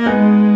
time